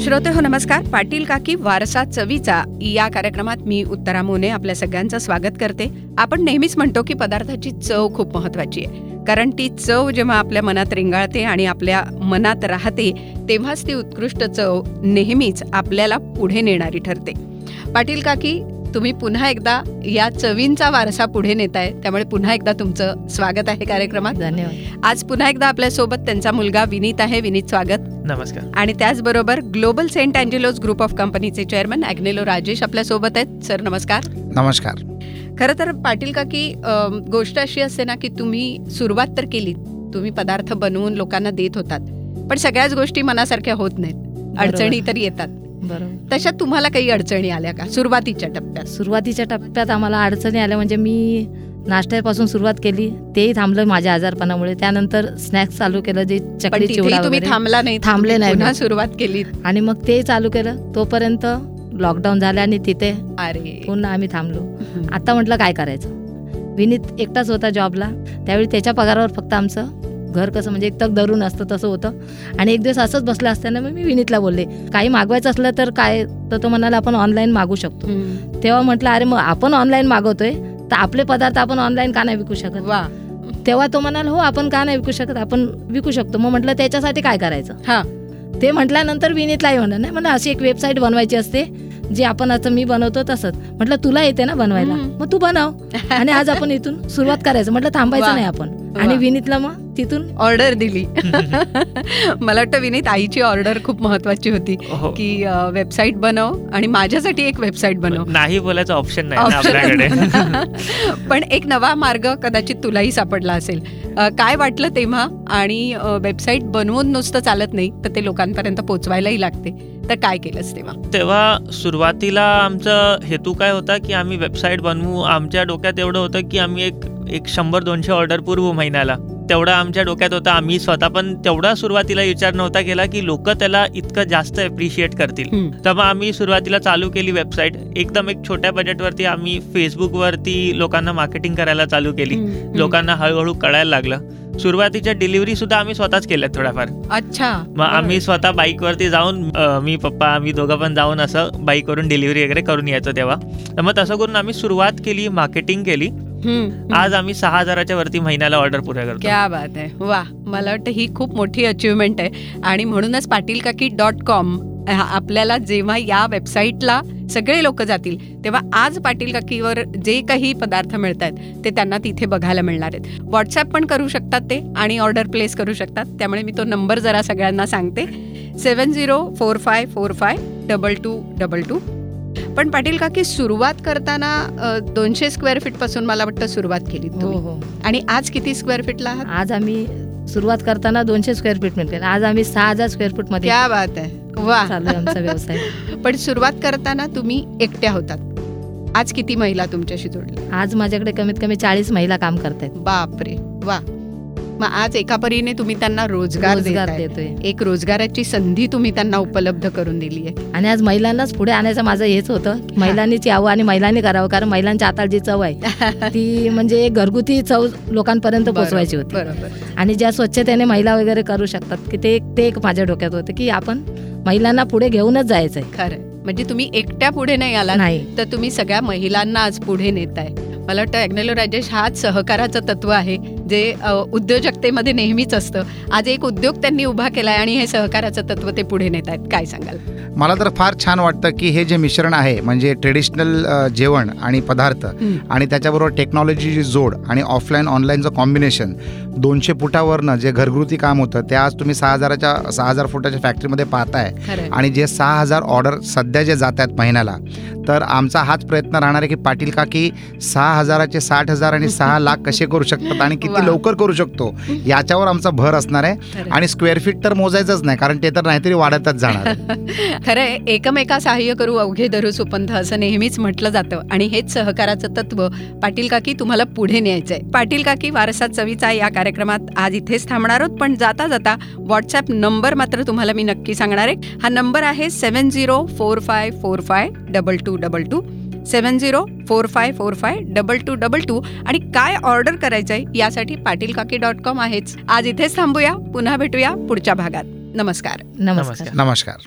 श्रोते हो नमस्कार. पाटील काकी वारसा चवीचा या कार्यक्रमात मी उत्तरा मोने आपल्या सगळ्यांचं स्वागत करते. आपण नेहमीच म्हणतो की पदार्थाची चव खूप महत्वाची आहे. कारण ती चव जेव्हा आपल्या मनात रेंगाळते आणि आपल्या मनात राहते तेव्हाच ती उत्कृष्ट चव नेहमीच आपल्याला पुढे नेणारी ठरते. पाटील काकी तुम्ही पुन्हा एकदा या चवींचा वारसा पुढे नेताय. त्यामुळे पुन्हा एकदा तुमचं स्वागत आहे कार्यक्रमात. धन्यवाद. आज पुन्हा एकदा आपल्यासोबत त्यांचा मुलगा विनीत आहे. विनीत स्वागत. नमस्कार. आणि त्याचबरोबर global St Angelo's group of कंपनीचे चेअरमन ॲग्नेलो राजेश आपल्यासोबत आहेत. सर नमस्कार. नमस्कार. खरं तर पाटील काकी अम, गोष्ट अशी असते ना की तुम्ही सुरुवात तर केली तुम्ही पदार्थ बनवून लोकांना देत होतात. पण सगळ्याच गोष्टी मनासारख्या होत नाहीत. अडचणी तर येतात. बरोबर. तशा तुम्हाला काही अडचणी आल्या का? सुरुवातीच्या टप्प्यात. सुरुवातीच्या टप्प्यात आम्हाला अडचणी आल्या म्हणजे मी नाश्त्यापासून सुरुवात केली. तेही थांबलं माझ्या आजारपणामुळे. त्यानंतर स्नॅक्स चालू केलं जे चकली चिवडा तुम्ही थांबला नाही थांबले नाही. सुरुवात केली. आणि मग ते चालू केलं. तोपर्यंत लॉकडाऊन झालं आणि तिथे अरे. पुन्हा आम्ही थांबलो. आता म्हटलं काय करायचं? विनीत एकटाच होता जॉबला त्यावेळी त्याच्या पगारावर फक्त आमचं घर कसं म्हणजे एक तग धरून असतं तसं होतं. आणि एक दिवस असंच बसलं असताना मग मी विनीतला बोलले काही मागवायचं असलं तर काय? तर तो म्हणाला आपण ऑनलाईन मागू शकतो. तेव्हा म्हटलं अरे मग आपण ऑनलाईन मागवतोय तर आपले पदार्थ आपण ऑनलाईन का नाही विकू शकत? वा. तेव्हा तो म्हणाला हो आपण का नाही विकू शकत? आपण विकू शकतो. मग म्हटलं त्याच्यासाठी काय करायचं? हा. ते म्हटल्यानंतर विनीतलाही म्हणलं नाही म्हणलं अशी एक वेबसाईट बनवायची असते जी आपण आता मी बनवतो तसंच. म्हटलं तुला येते ना बनवायला. मग तू बनव. आणि आज आपण इथून सुरुवात करायचं. म्हटलं. थांबायचं नाही आपण. आणि विनीतला मग तिथून ऑर्डर दिली. मला वाटतं विनीत आईची ऑर्डर खूप महत्वाची होती हो. की वेबसाईट बनव आणि माझ्यासाठी एक वेबसाईट बनव. नाही बोलायचं ऑप्शन नाही आपल्याकडे. पण एक नवा मार्ग कदाचित तुलाही सापडला असेल. काय वाटलं तेव्हा? आणि वेबसाईट बनवून नुसतं चालत नाही तर ते लोकांपर्यंत पोचवायलाही लागते. तर काय केलंस तेव्हा? तेव्हा सुरुवातीला आमचा हेतू काय होता की आम्ही वेबसाईट बनवू. आमच्या डोक्यात एवढं होतं की आम्ही एक एक शंभर दोनशे ऑर्डर पुरवू महिन्याला. तेवढा आमच्या डोक्यात होता. आम्ही स्वतः पण तेवढा सुरुवातीला विचार नव्हता केला की लोक त्याला इतकं जास्त अप्रिशिएट करतील. तर मग आम्ही सुरुवातीला चालू केली वेबसाईट एकदम एक छोट्या बजेटवरती आम्ही फेसबुकवरती लोकांना मार्केटिंग करायला चालू केली. लोकांना हळूहळू कळायला लागलं. सुरुवातीच्या डिलिव्हरी सुद्धा आम्ही स्वतःच केल्या थोड्याफार. अच्छा. मग आम्ही स्वतः बाईकवरती जाऊन अ, मी पप्पा आम्ही दोघं पण जाऊन असं बाईकवरून डिलिव्हरी वगैरे करून यायचो तेव्हा. तर मग तसं करून आम्ही सुरुवात केली मार्केटिंग केली. आज आम्ही सहा हजाराच्या वरती महिन्याला ऑर्डर पुऱ्या करतो. क्या बात आहे. वा मला वाटतं ही खूप मोठी अचिव्हमेंट आहे. आणि म्हणूनच पाटील काकी डॉट कॉम आपल्याला जेव्हा या वेबसाईटला सगळे लोक जातील तेव्हा आज पाटील काकीवर जे काही पदार्थ मिळत आहेत ते त्यांना तिथे बघायला मिळणार आहेत. व्हॉट्सॲप पण करू शकतात ते आणि ऑर्डर प्लेस करू शकतात. त्यामुळे मी तो नंबर जरा सगळ्यांना सांगते. Seven zero four five four five double two double two पण पाटील काकी सुरुवात करताना दोनशे स्क्वेअर फीटपासून मला वाटतं सुरुवात केली हो हो. आणि आज किती स्क्वेअर फीटला आहात? आज आम्ही सुरुवात करताना दोनशे स्क्वेअर फीट मिळते आज आम्ही सहा हजार स्क्वेअर फीटमध्ये क्या बात आहे. वा आमचा व्यवसाय. पण सुरुवात करताना तुम्ही एकट्या होतात. आज किती महिला तुमच्याशी जोडल्या? आज माझ्याकडे कमीत कमी चाळीस महिला काम करतायत. बापरे. वा मग आज एका परीने तुम्ही त्यांना रोजगार रोजगार देताय. एक रोजगाराची संधी तुम्ही त्यांना उपलब्ध करून दिली आहे. आणि आज महिलांनाच पुढे आणायचं माझं हेच होतं. महिलांनीच यावं आणि महिलांनी करावं कारण महिलांच्या हाताला जी चव आहे ती म्हणजे घरगुती चव लोकांपर्यंत पोहोचवायची होती. आणि ज्या स्वच्छतेने महिला वगैरे करू शकतात की ते एक ते एक माझ्या डोक्यात होतं की आपण महिलांना पुढे घेऊनच जायचंय. खरं म्हणजे तुम्ही एकट्या पुढे नाही आलात नाही. तर तुम्ही सगळ्या महिलांना आज पुढे नेताय. मला वाटतं अग्नेलो राजेश हाच सहकाराचं तत्व आहे जे उद्योजकतेमध्ये नेहमीच असतं. आज एक उद्योग त्यांनी उभा केलाय आणि हे सहकाराचं तत्व ते पुढे नेत आहेत. काय सांगाल? मला तर फार छान वाटतं की हे जे मिश्रण आहे म्हणजे ट्रेडिशनल जेवण आणि पदार्थ आणि त्याच्याबरोबर टेक्नॉलॉजीची जोड आणि ऑफलाईन ऑनलाईनचं कॉम्बिनेशन दोनशे फुटावरनं जे घरगुती काम होतं ते आज तुम्ही सहा हजाराच्या सहा हजार फुटाच्या फॅक्टरीमध्ये पाहताय. आणि जे सहा हजार ऑर्डर सध्या जे जात आहेत महिन्याला तर आमचा हाच प्रयत्न राहणार आहे की पाटील काकी सहा हजाराचे साठ हजार आणि सहा लाख कसे करू शकतात आणि. किती लवकर करू शकतो याच्यावर आमचा भर असणार आहे. आणि स्क्वेअर फीट तर मोजायचंच नाही कारण ते तर नाहीतरी वाढतच जाणार. खरंय. एकमेका सहाय्य करू अवघे धरू सुपंथ असं नेहमीच म्हटलं जातं. आणि हेच सहकाराचं तत्व पाटील काकी तुम्हाला पुढे न्यायचंय. पाटील काकी वारसात चवीचा या कार्यक्रमात आज इथेच थांबणार आहोत. पण जाता जाता व्हॉट्सअप नंबर मात्र तुम्हाला मी नक्की सांगणार आहे. हा नंबर आहे seven zero four five four five double two double two. Seven zero four five four five double two double two. आणि काय ऑर्डर करायचं आहे यासाठी पाटील काकी डॉट कॉम आहेच. आज इथेच थांबूया. पुन्हा भेटूया पुढच्या भागात. नमस्कार. नमस्कार. नमस्कार.